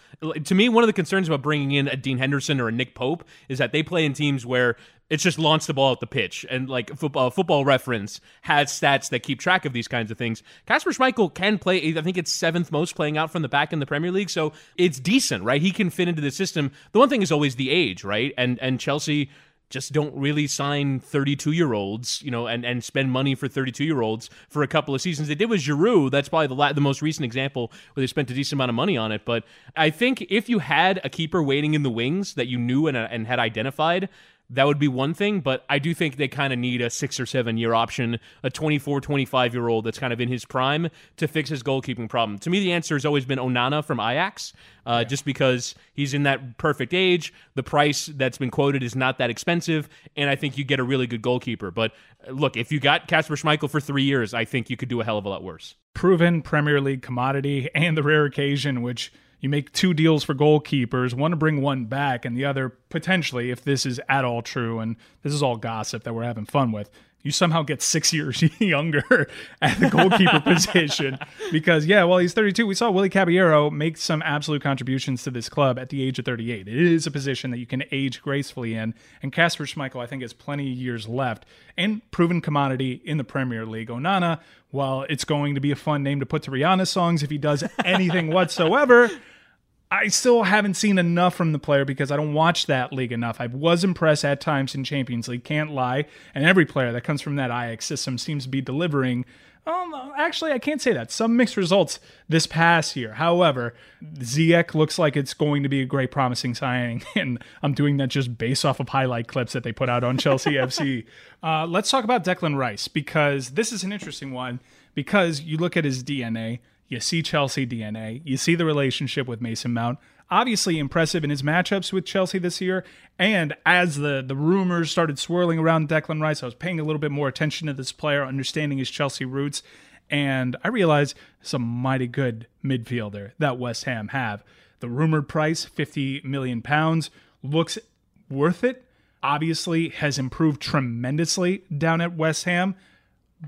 to me, one of the concerns about bringing in a Dean Henderson or a Nick Pope is that they play in teams where it's just launch the ball at the pitch. And like football, uh, football reference has stats that keep track of these kinds of things. Kasper Schmeichel can play, I think it's seventh most playing out from the back in the Premier League. So it's decent, right? He can fit into the system. The one thing is always the age, right? And, and Chelsea just don't really sign 32 year olds, you know, and, and spend money for 32 year olds for a couple of seasons. They did with Giroud. That's probably the la- the most recent example where they spent a decent amount of money on it. But I think if you had a keeper waiting in the wings that you knew and, uh, and had identified, that would be one thing, but I do think they kind of need a six or seven year option, a 24, 25 year old that's kind of in his prime to fix his goalkeeping problem. To me, the answer has always been Onana from Ajax, uh, just because he's in that perfect age. The price that's been quoted is not that expensive, and I think you get a really good goalkeeper. But uh, look, if you got Kasper Schmeichel for three years, I think you could do a hell of a lot worse. Proven Premier League commodity and the rare occasion which you make two deals for goalkeepers, one to bring one back, and the other potentially, if this is at all true, and this is all gossip that we're having fun with, you somehow get six years younger at the goalkeeper position. Because, yeah, well, he's 32. We saw Willy Caballero make some absolute contributions to this club at the age of 38. It is a position that you can age gracefully in. And Kasper Schmeichel, I think, has plenty of years left and proven commodity in the Premier League. Onana, well, it's going to be a fun name to put to Rihanna songs if he does anything whatsoever. I still haven't seen enough from the player because I don't watch that league enough. I was impressed at times in Champions League, can't lie. And every player that comes from that Ajax system seems to be delivering. Um, actually, I can't say that. Some mixed results this past year. However, Ziyech looks like it's going to be a great, promising signing, and I'm doing that just based off of highlight clips that they put out on Chelsea FC. Uh, let's talk about Declan Rice because this is an interesting one. Because you look at his DNA, you see Chelsea DNA. You see the relationship with Mason Mount. Obviously impressive in his matchups with Chelsea this year. And as the, the rumors started swirling around Declan Rice, I was paying a little bit more attention to this player, understanding his Chelsea roots. And I realized some mighty good midfielder that West Ham have. The rumored price, 50 million pounds, looks worth it. Obviously, has improved tremendously down at West Ham.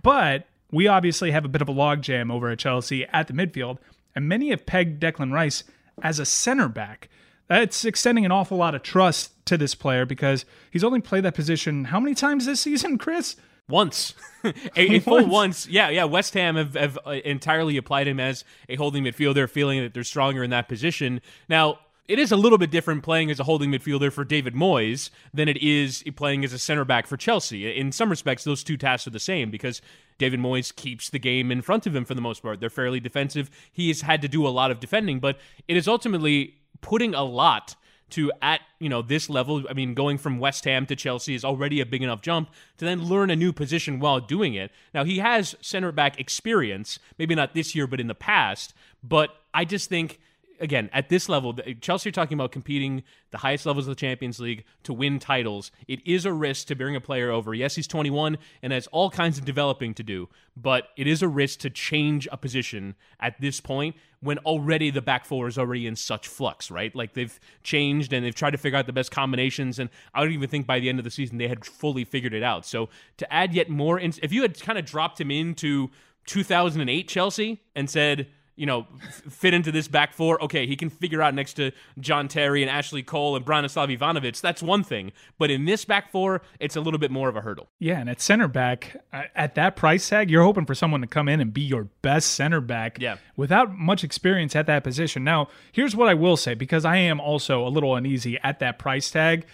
But we obviously have a bit of a logjam over at Chelsea at the midfield, and many have pegged Declan Rice as a center back. That's extending an awful lot of trust to this player because he's only played that position how many times this season, Chris? Once, a, a full once. Yeah, yeah. West Ham have, have uh, entirely applied him as a holding midfielder, feeling that they're stronger in that position. Now, it is a little bit different playing as a holding midfielder for David Moyes than it is playing as a center back for Chelsea. In some respects, those two tasks are the same because David Moyes keeps the game in front of him for the most part. They're fairly defensive. He has had to do a lot of defending, but it is ultimately putting a lot to at you know this level i mean going from west ham to chelsea is already a big enough jump to then learn a new position while doing it now he has center back experience maybe not this year but in the past but i just think again, at this level, Chelsea are talking about competing the highest levels of the Champions League to win titles. It is a risk to bring a player over. Yes, he's 21 and has all kinds of developing to do, but it is a risk to change a position at this point when already the back four is already in such flux, right? Like they've changed and they've tried to figure out the best combinations, and I don't even think by the end of the season they had fully figured it out. So to add yet more, in- if you had kind of dropped him into 2008 Chelsea and said, you know, fit into this back four. Okay, he can figure out next to John Terry and Ashley Cole and Branislav Ivanovic. That's one thing. But in this back four, it's a little bit more of a hurdle. Yeah, and at center back, at that price tag, you're hoping for someone to come in and be your best center back yeah. without much experience at that position. Now, here's what I will say because I am also a little uneasy at that price tag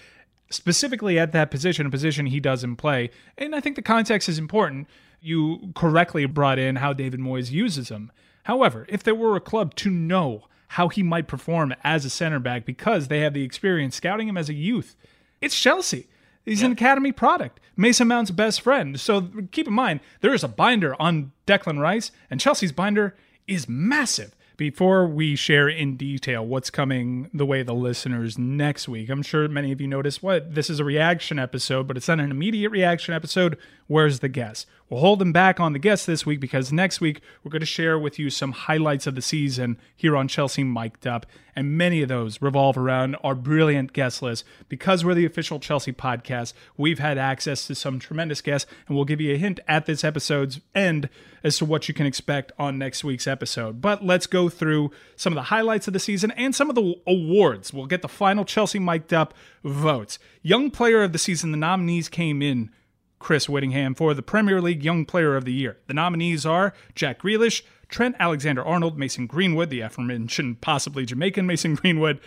specifically at that position, a position he doesn't play. And I think the context is important. You correctly brought in how David Moyes uses him. However, if there were a club to know how he might perform as a center back because they have the experience scouting him as a youth, it's Chelsea. He's yeah. an academy product. Mason Mount's best friend. So keep in mind, there is a binder on Declan Rice, and Chelsea's binder is massive before we share in detail what's coming the way the listeners next week, I'm sure many of you noticed what this is a reaction episode, but it's not an immediate reaction episode. Where's the guest? We'll hold them back on the guest this week because next week we're going to share with you some highlights of the season here on Chelsea Mic'd Up, and many of those revolve around our brilliant guest list. Because we're the official Chelsea podcast, we've had access to some tremendous guests, and we'll give you a hint at this episode's end as to what you can expect on next week's episode. But let's go through some of the highlights of the season and some of the awards. We'll get the final Chelsea Mic'd Up votes. Young Player of the Season, the nominees came in Chris Whittingham for the Premier League Young Player of the Year. The nominees are Jack Grealish, Trent Alexander Arnold, Mason Greenwood, the aforementioned possibly Jamaican Mason Greenwood,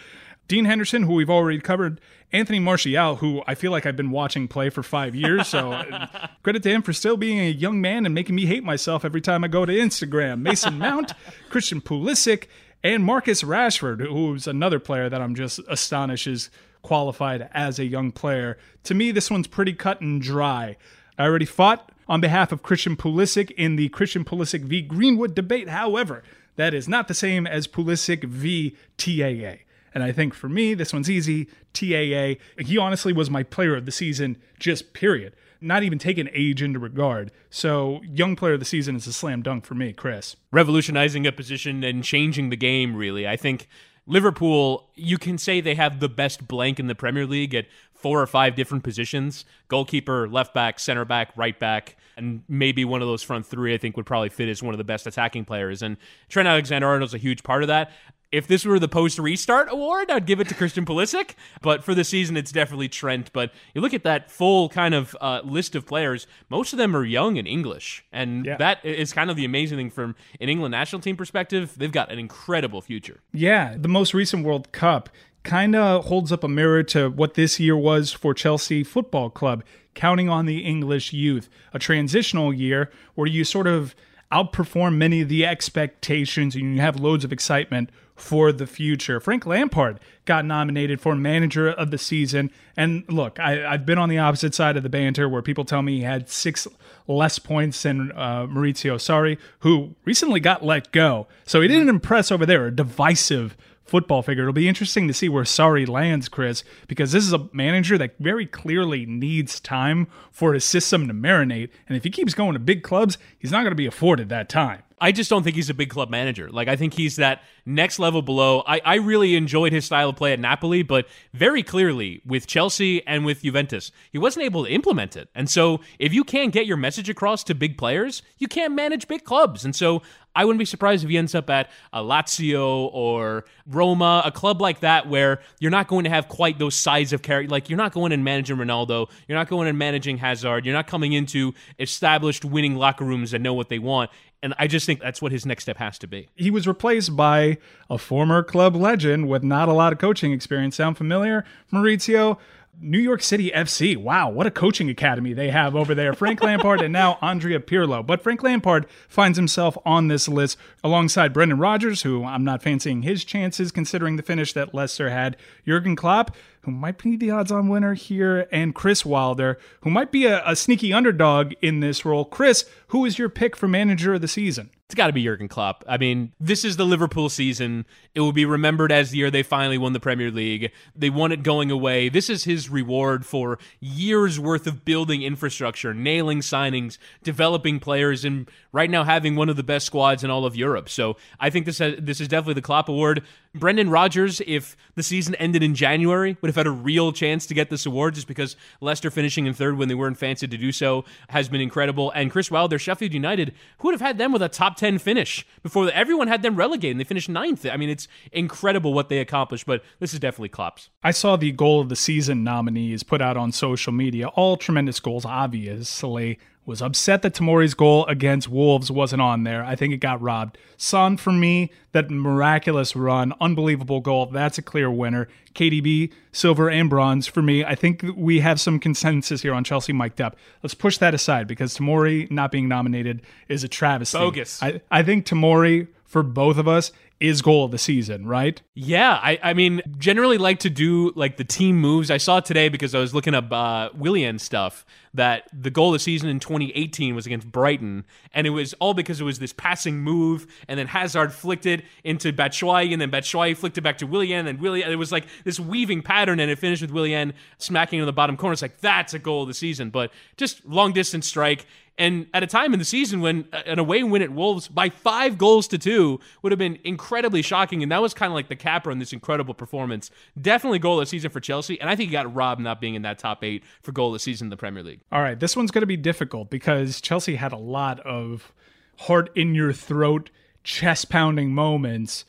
Dean Henderson, who we've already covered, Anthony Martial, who I feel like I've been watching play for five years. So uh, credit to him for still being a young man and making me hate myself every time I go to Instagram. Mason Mount, Christian Pulisic, and Marcus Rashford, who's another player that I'm just astonished is qualified as a young player. To me, this one's pretty cut and dry. I already fought on behalf of Christian Pulisic in the Christian Pulisic v. Greenwood debate. However, that is not the same as Pulisic v. TAA. And I think for me, this one's easy. TAA. He honestly was my player of the season, just period. Not even taking age into regard. So, young player of the season is a slam dunk for me, Chris. Revolutionizing a position and changing the game, really. I think Liverpool, you can say they have the best blank in the Premier League at four or five different positions goalkeeper, left back, center back, right back, and maybe one of those front three I think would probably fit as one of the best attacking players. And Trent Alexander Arnold's a huge part of that. If this were the post restart award, I'd give it to Christian Pulisic. But for the season, it's definitely Trent. But you look at that full kind of uh, list of players, most of them are young and English. And Yeah. that is kind of the amazing thing from an England national team perspective. They've got an incredible future. Yeah, the most recent World Cup kind of holds up a mirror to what this year was for Chelsea Football Club, counting on the English youth. A transitional year where you sort of outperform many of the expectations and you have loads of excitement for the future. Frank Lampard got nominated for manager of the season. And look, I, I've been on the opposite side of the banter where people tell me he had six less points than uh, Maurizio Sarri, who recently got let go. So he didn't impress over there. A divisive football figure. It'll be interesting to see where Sarri lands, Chris, because this is a manager that very clearly needs time for his system to marinate. And if he keeps going to big clubs, he's not going to be afforded that time. I just don't think he's a big club manager. Like I think he's that next level below. I, I really enjoyed his style of play at Napoli, but very clearly with Chelsea and with Juventus, he wasn't able to implement it. And so if you can't get your message across to big players, you can't manage big clubs. And so I wouldn't be surprised if he ends up at a Lazio or Roma, a club like that where you're not going to have quite those size of character. Like you're not going and managing Ronaldo, you're not going and managing Hazard, you're not coming into established winning locker rooms that know what they want. And I just think that's what his next step has to be. He was replaced by a former club legend with not a lot of coaching experience. Sound familiar? Maurizio, New York City FC. Wow, what a coaching academy they have over there. Frank Lampard and now Andrea Pirlo. But Frank Lampard finds himself on this list alongside Brendan Rodgers, who I'm not fancying his chances considering the finish that Leicester had. Jurgen Klopp, who might be the odds on winner here, and Chris Wilder, who might be a, a sneaky underdog in this role. Chris, who is your pick for manager of the season? It's got to be Jurgen Klopp. I mean, this is the Liverpool season. It will be remembered as the year they finally won the Premier League. They won it going away. This is his reward for years worth of building infrastructure, nailing signings, developing players, and right now having one of the best squads in all of Europe. So I think this has, this is definitely the Klopp award. Brendan Rodgers, if the season ended in January, would have had a real chance to get this award just because Leicester finishing in third when they weren't fancied to do so has been incredible. And Chris Wilder, Sheffield United, who would have had them with a top 10 finish before the, everyone had them relegated and they finished ninth. I mean, it's incredible what they accomplished, but this is definitely Klopp's. I saw the goal of the season nominees put out on social media. All tremendous goals, obviously. Was upset that Tomori's goal against Wolves wasn't on there. I think it got robbed. Son, for me, that miraculous run, unbelievable goal. That's a clear winner. KDB, silver and bronze for me. I think we have some consensus here on Chelsea mic'd up. Let's push that aside because Tomori not being nominated is a travesty. Bogus. I, I think Tomori, for both of us, is goal of the season, right? Yeah, I, I mean, generally like to do like the team moves. I saw today because I was looking up uh, Willian stuff that the goal of the season in 2018 was against Brighton, and it was all because it was this passing move, and then Hazard flicked it into Batshuayi, and then Batshuayi flicked it back to Willian, and Willian. It was like this weaving pattern, and it finished with Willian smacking in the bottom corner. It's like that's a goal of the season, but just long distance strike. And at a time in the season when uh, an away win at Wolves by five goals to two would have been incredibly shocking, and that was kind of like the capper on this incredible performance. Definitely goal of the season for Chelsea, and I think he got robbed not being in that top eight for goal of the season in the Premier League. All right, this one's going to be difficult because Chelsea had a lot of heart in your throat, chest pounding moments.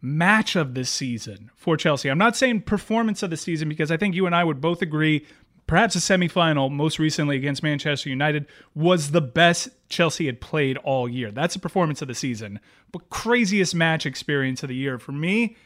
Match of this season for Chelsea. I'm not saying performance of the season because I think you and I would both agree perhaps a semifinal, most recently against Manchester United, was the best Chelsea had played all year. That's a performance of the season. But craziest match experience of the year for me,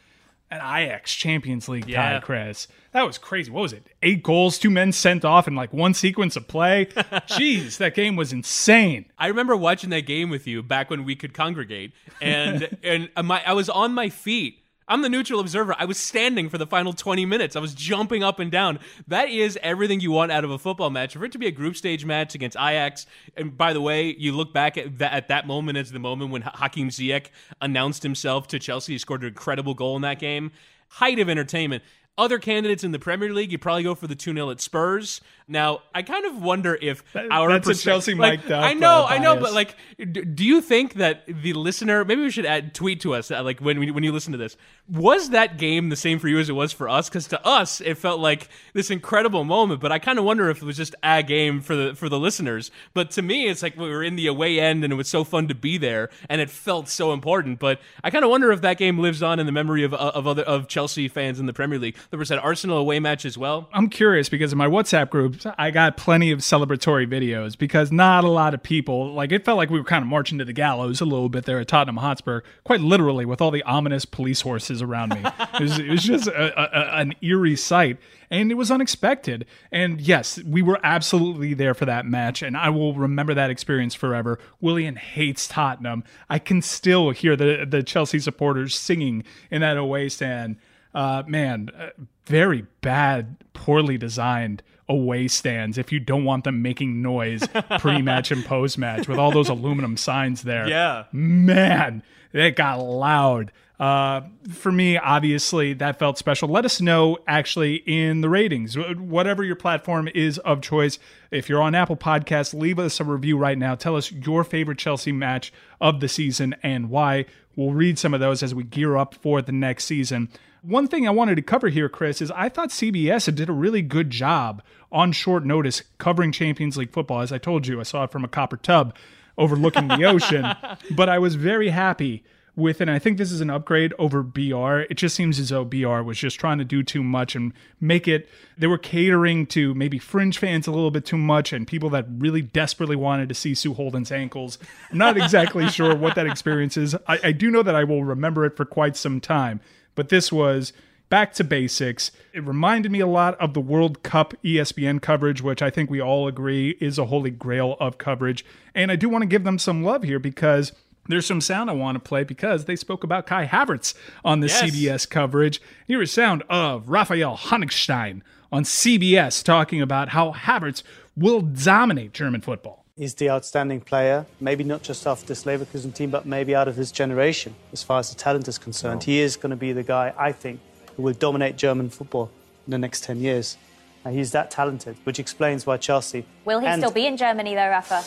an Ajax Champions League Yeah. tie, Chris. That was crazy. What was it? Eight goals, two men sent off in like one sequence of play. Jeez, that game was insane. I remember watching that game with you back when we could congregate, and and uh, my I was on my feet. I'm the neutral observer. I was standing for the final 20 minutes. I was jumping up and down. That is everything you want out of a football match. For it to be a group stage match against Ajax, and by the way, you look back at that, at that moment as the moment when Hakim Ziyech announced himself to Chelsea. He scored an incredible goal in that game. Height of entertainment. Other candidates in the Premier League, you probably go for the 2 0 at Spurs. Now, I kind of wonder if our that's a Chelsea like, up, I know, uh, I know, but like, do you think that the listener? Maybe we should add tweet to us, uh, like when we, when you listen to this. Was that game the same for you as it was for us? Because to us, it felt like this incredible moment. But I kind of wonder if it was just a game for the for the listeners. But to me, it's like we were in the away end, and it was so fun to be there, and it felt so important. But I kind of wonder if that game lives on in the memory of of other of Chelsea fans in the Premier League. There was that Arsenal away match as well. I'm curious because in my WhatsApp groups, I got plenty of celebratory videos because not a lot of people, like, it felt like we were kind of marching to the gallows a little bit there at Tottenham Hotspur, quite literally, with all the ominous police horses around me. it, was, it was just a, a, a- an eerie sight. And it was unexpected. And yes, we were absolutely there for that match. And I will remember that experience forever. Willian hates Tottenham. I can still hear the, the Chelsea supporters singing in that away stand uh, man, uh, very bad, poorly designed away stands if you don't want them making noise pre-match and post-match with all those aluminum signs there. Yeah. Man, it got loud. Uh, for me, obviously, that felt special. Let us know actually in the ratings, whatever your platform is of choice. If you're on Apple Podcasts, leave us a review right now. Tell us your favorite Chelsea match of the season and why. We'll read some of those as we gear up for the next season. One thing I wanted to cover here, Chris, is I thought CBS did a really good job on short notice covering Champions League football. As I told you, I saw it from a copper tub overlooking the ocean, but I was very happy with it. And I think this is an upgrade over BR. It just seems as though BR was just trying to do too much and make it, they were catering to maybe fringe fans a little bit too much and people that really desperately wanted to see Sue Holden's ankles. I'm not exactly sure what that experience is. I, I do know that I will remember it for quite some time, but this was back to basics. It reminded me a lot of the World Cup ESPN coverage, which I think we all agree is a holy grail of coverage. And I do want to give them some love here because there's some sound I want to play because they spoke about Kai Havertz on the Yes. CBS coverage. Here is sound of Raphael Honigstein on CBS talking about how Havertz will dominate German football. He's the outstanding player, maybe not just off this Leverkusen team, but maybe out of his generation, as far as the talent is concerned. He is going to be the guy, I think, who will dominate German football in the next 10 years. And he's that talented, which explains why Chelsea. Will he and- still be in Germany though, Rafa?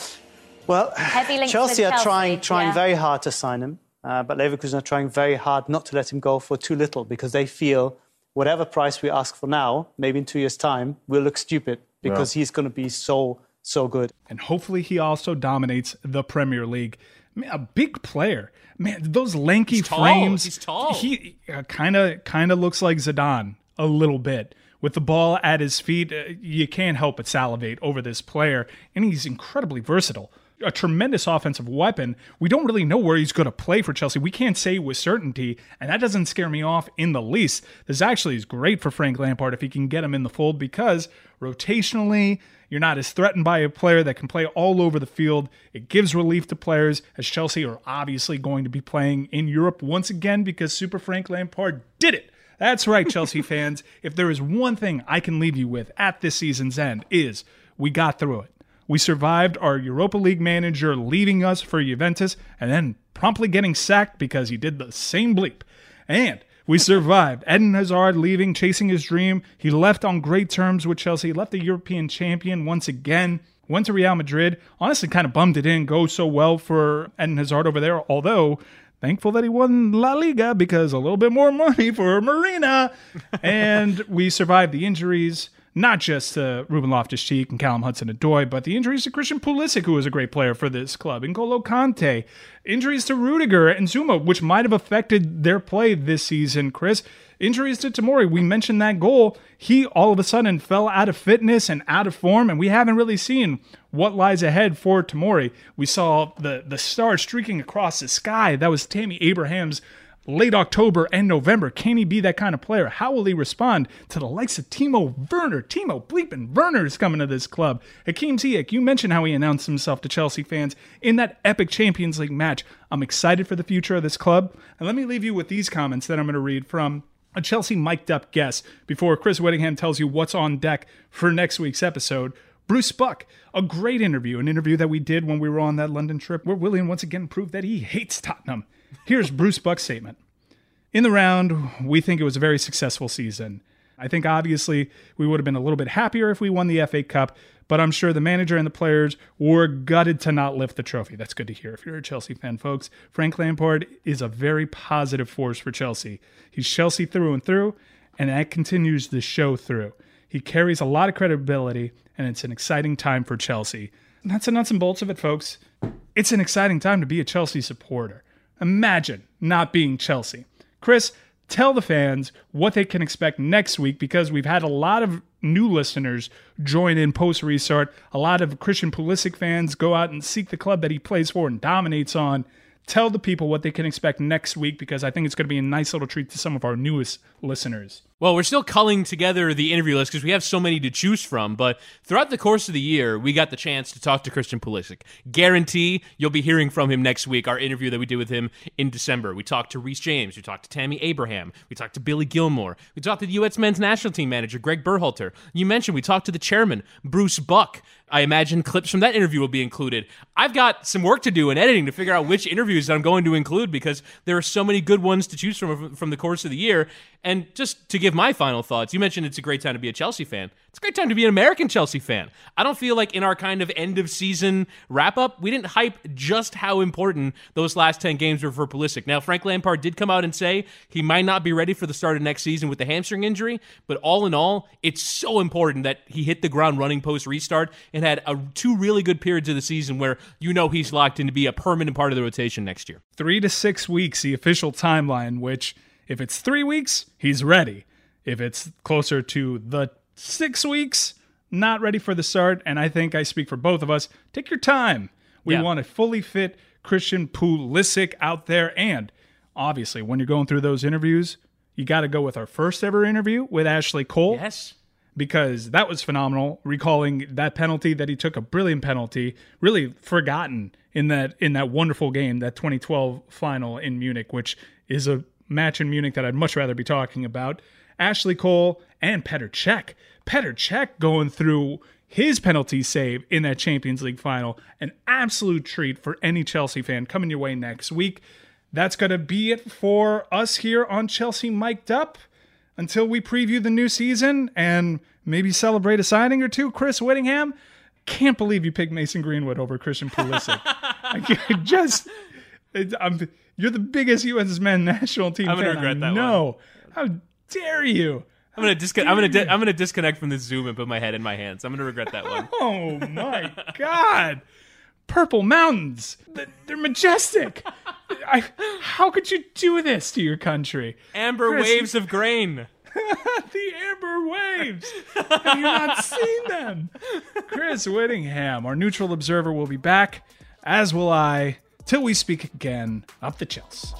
Well, Heavy links Chelsea with are trying, trying yeah. very hard to sign him, uh, but Leverkusen are trying very hard not to let him go for too little because they feel whatever price we ask for now, maybe in two years' time, will look stupid because he's going to be so, so good. and hopefully he also dominates the Premier League. Man, a big player, man. Those lanky He's frames. He's tall. He kind of kind of looks like Zidane a little bit with the ball at his feet. uh, You can't help but salivate over this player, and he's incredibly versatile. A tremendous offensive weapon. We don't really know where he's going to play for Chelsea. We can't say with certainty, and that doesn't scare me off in the least. This actually is great for Frank Lampard if he can get him in the fold because rotationally, you're not as threatened by a player that can play all over the field. It gives relief to players, as Chelsea are obviously going to be playing in Europe once again because Super Frank Lampard did it. That's right, Chelsea fans. If there is one thing I can leave you with at this season's end, is we got through it. We survived our Europa League manager leaving us for Juventus and then promptly getting sacked because he did the same bleep. And we survived. Eden Hazard leaving, chasing his dream. He left on great terms with Chelsea, left the European champion once again. Went to Real Madrid. Honestly, kind of bummed it didn't go so well for Eden Hazard over there. Although, thankful that he won La Liga because a little bit more money for Marina. and we survived the injuries. Not just to Ruben Loftus-Cheek and Callum Hudson-Odoi, but the injuries to Christian Pulisic, who was a great player for this club, N'Golo Kante, injuries to Rudiger and Zouma, which might have affected their play this season. Chris, injuries to Tomori. We mentioned that goal. He all of a sudden fell out of fitness and out of form, and we haven't really seen what lies ahead for Tomori. We saw the the star streaking across the sky. That was Tammy Abraham's late October and November. Can he be that kind of player? How will he respond to the likes of Timo Werner? Timo bleeping Werner is coming to this club. Hakim Ziyech, you mentioned how he announced himself to Chelsea fans in that epic Champions League match. I'm excited for the future of this club. And let me leave you with these comments that I'm going to read from a Chelsea mic'd up guest before Chris Whittingham tells you what's on deck for next week's episode. Bruce Buck, a great interview, an interview that we did when we were on that London trip where Willian once again proved that he hates Tottenham. Here's Bruce Buck's statement. In the round, we think it was a very successful season. I think obviously we would have been a little bit happier if we won the FA Cup, but I'm sure the manager and the players were gutted to not lift the trophy. That's good to hear if you're a Chelsea fan, folks. Frank Lampard is a very positive force for Chelsea. He's Chelsea through and through, and that continues the show through. He carries a lot of credibility, and it's an exciting time for Chelsea. And that's the nuts and bolts of it, folks. It's an exciting time to be a Chelsea supporter. Imagine not being Chelsea. Chris, tell the fans what they can expect next week because we've had a lot of new listeners join in post restart. A lot of Christian Pulisic fans go out and seek the club that he plays for and dominates on. Tell the people what they can expect next week because I think it's going to be a nice little treat to some of our newest listeners. Well, we're still culling together the interview list because we have so many to choose from. But throughout the course of the year, we got the chance to talk to Christian Pulisic. Guarantee you'll be hearing from him next week. Our interview that we did with him in December. We talked to Reece James. We talked to Tammy Abraham. We talked to Billy Gilmour. We talked to the U.S. men's national team manager Greg Berhalter. You mentioned we talked to the chairman Bruce Buck. I imagine clips from that interview will be included. I've got some work to do in editing to figure out which interviews I'm going to include because there are so many good ones to choose from from the course of the year. And just to give my final thoughts, you mentioned it's a great time to be a Chelsea fan. It's a great time to be an American Chelsea fan. I don't feel like in our kind of end of season wrap up, we didn't hype just how important those last 10 games were for Pulisic. Now, Frank Lampard did come out and say he might not be ready for the start of next season with the hamstring injury, but all in all, it's so important that he hit the ground running post restart and had a, two really good periods of the season where you know he's locked in to be a permanent part of the rotation next year. Three to six weeks, the official timeline, which if it's three weeks, he's ready. If it's closer to the six weeks, not ready for the start. And I think I speak for both of us. Take your time. We Yeah. want a fully fit Christian Pulisic out there. And obviously, when you're going through those interviews, you got to go with our first ever interview with Ashley Cole Yes. because that was phenomenal. Recalling that penalty that he took a brilliant penalty, really forgotten in that in that wonderful game, that 2012 final in Munich, which is a match in Munich that I'd much rather be talking about. Ashley Cole and Petr Cech. Petr Cech going through his penalty save in that Champions League final. An absolute treat for any Chelsea fan coming your way next week. That's going to be it for us here on Chelsea Mic'd Up until we preview the new season and maybe celebrate a signing or two. Chris Whittingham, can't believe you picked Mason Greenwood over Christian Pulisic. I can't- just, it, I'm, you're the biggest U.S. men national team I'm fan. regret I that one. know. How dare you? I'm gonna disconnect. I'm gonna. Di- I'm gonna disconnect from this Zoom and put my head in my hands. I'm gonna regret that one. Oh my God. Purple mountains. They're majestic. I, how could you do this to your country? Amber Chris- waves of grain. the amber waves. Have you not seen them? Chris Whittingham, our neutral observer, will be back, as will I, till we speak again. Up the Chelsea.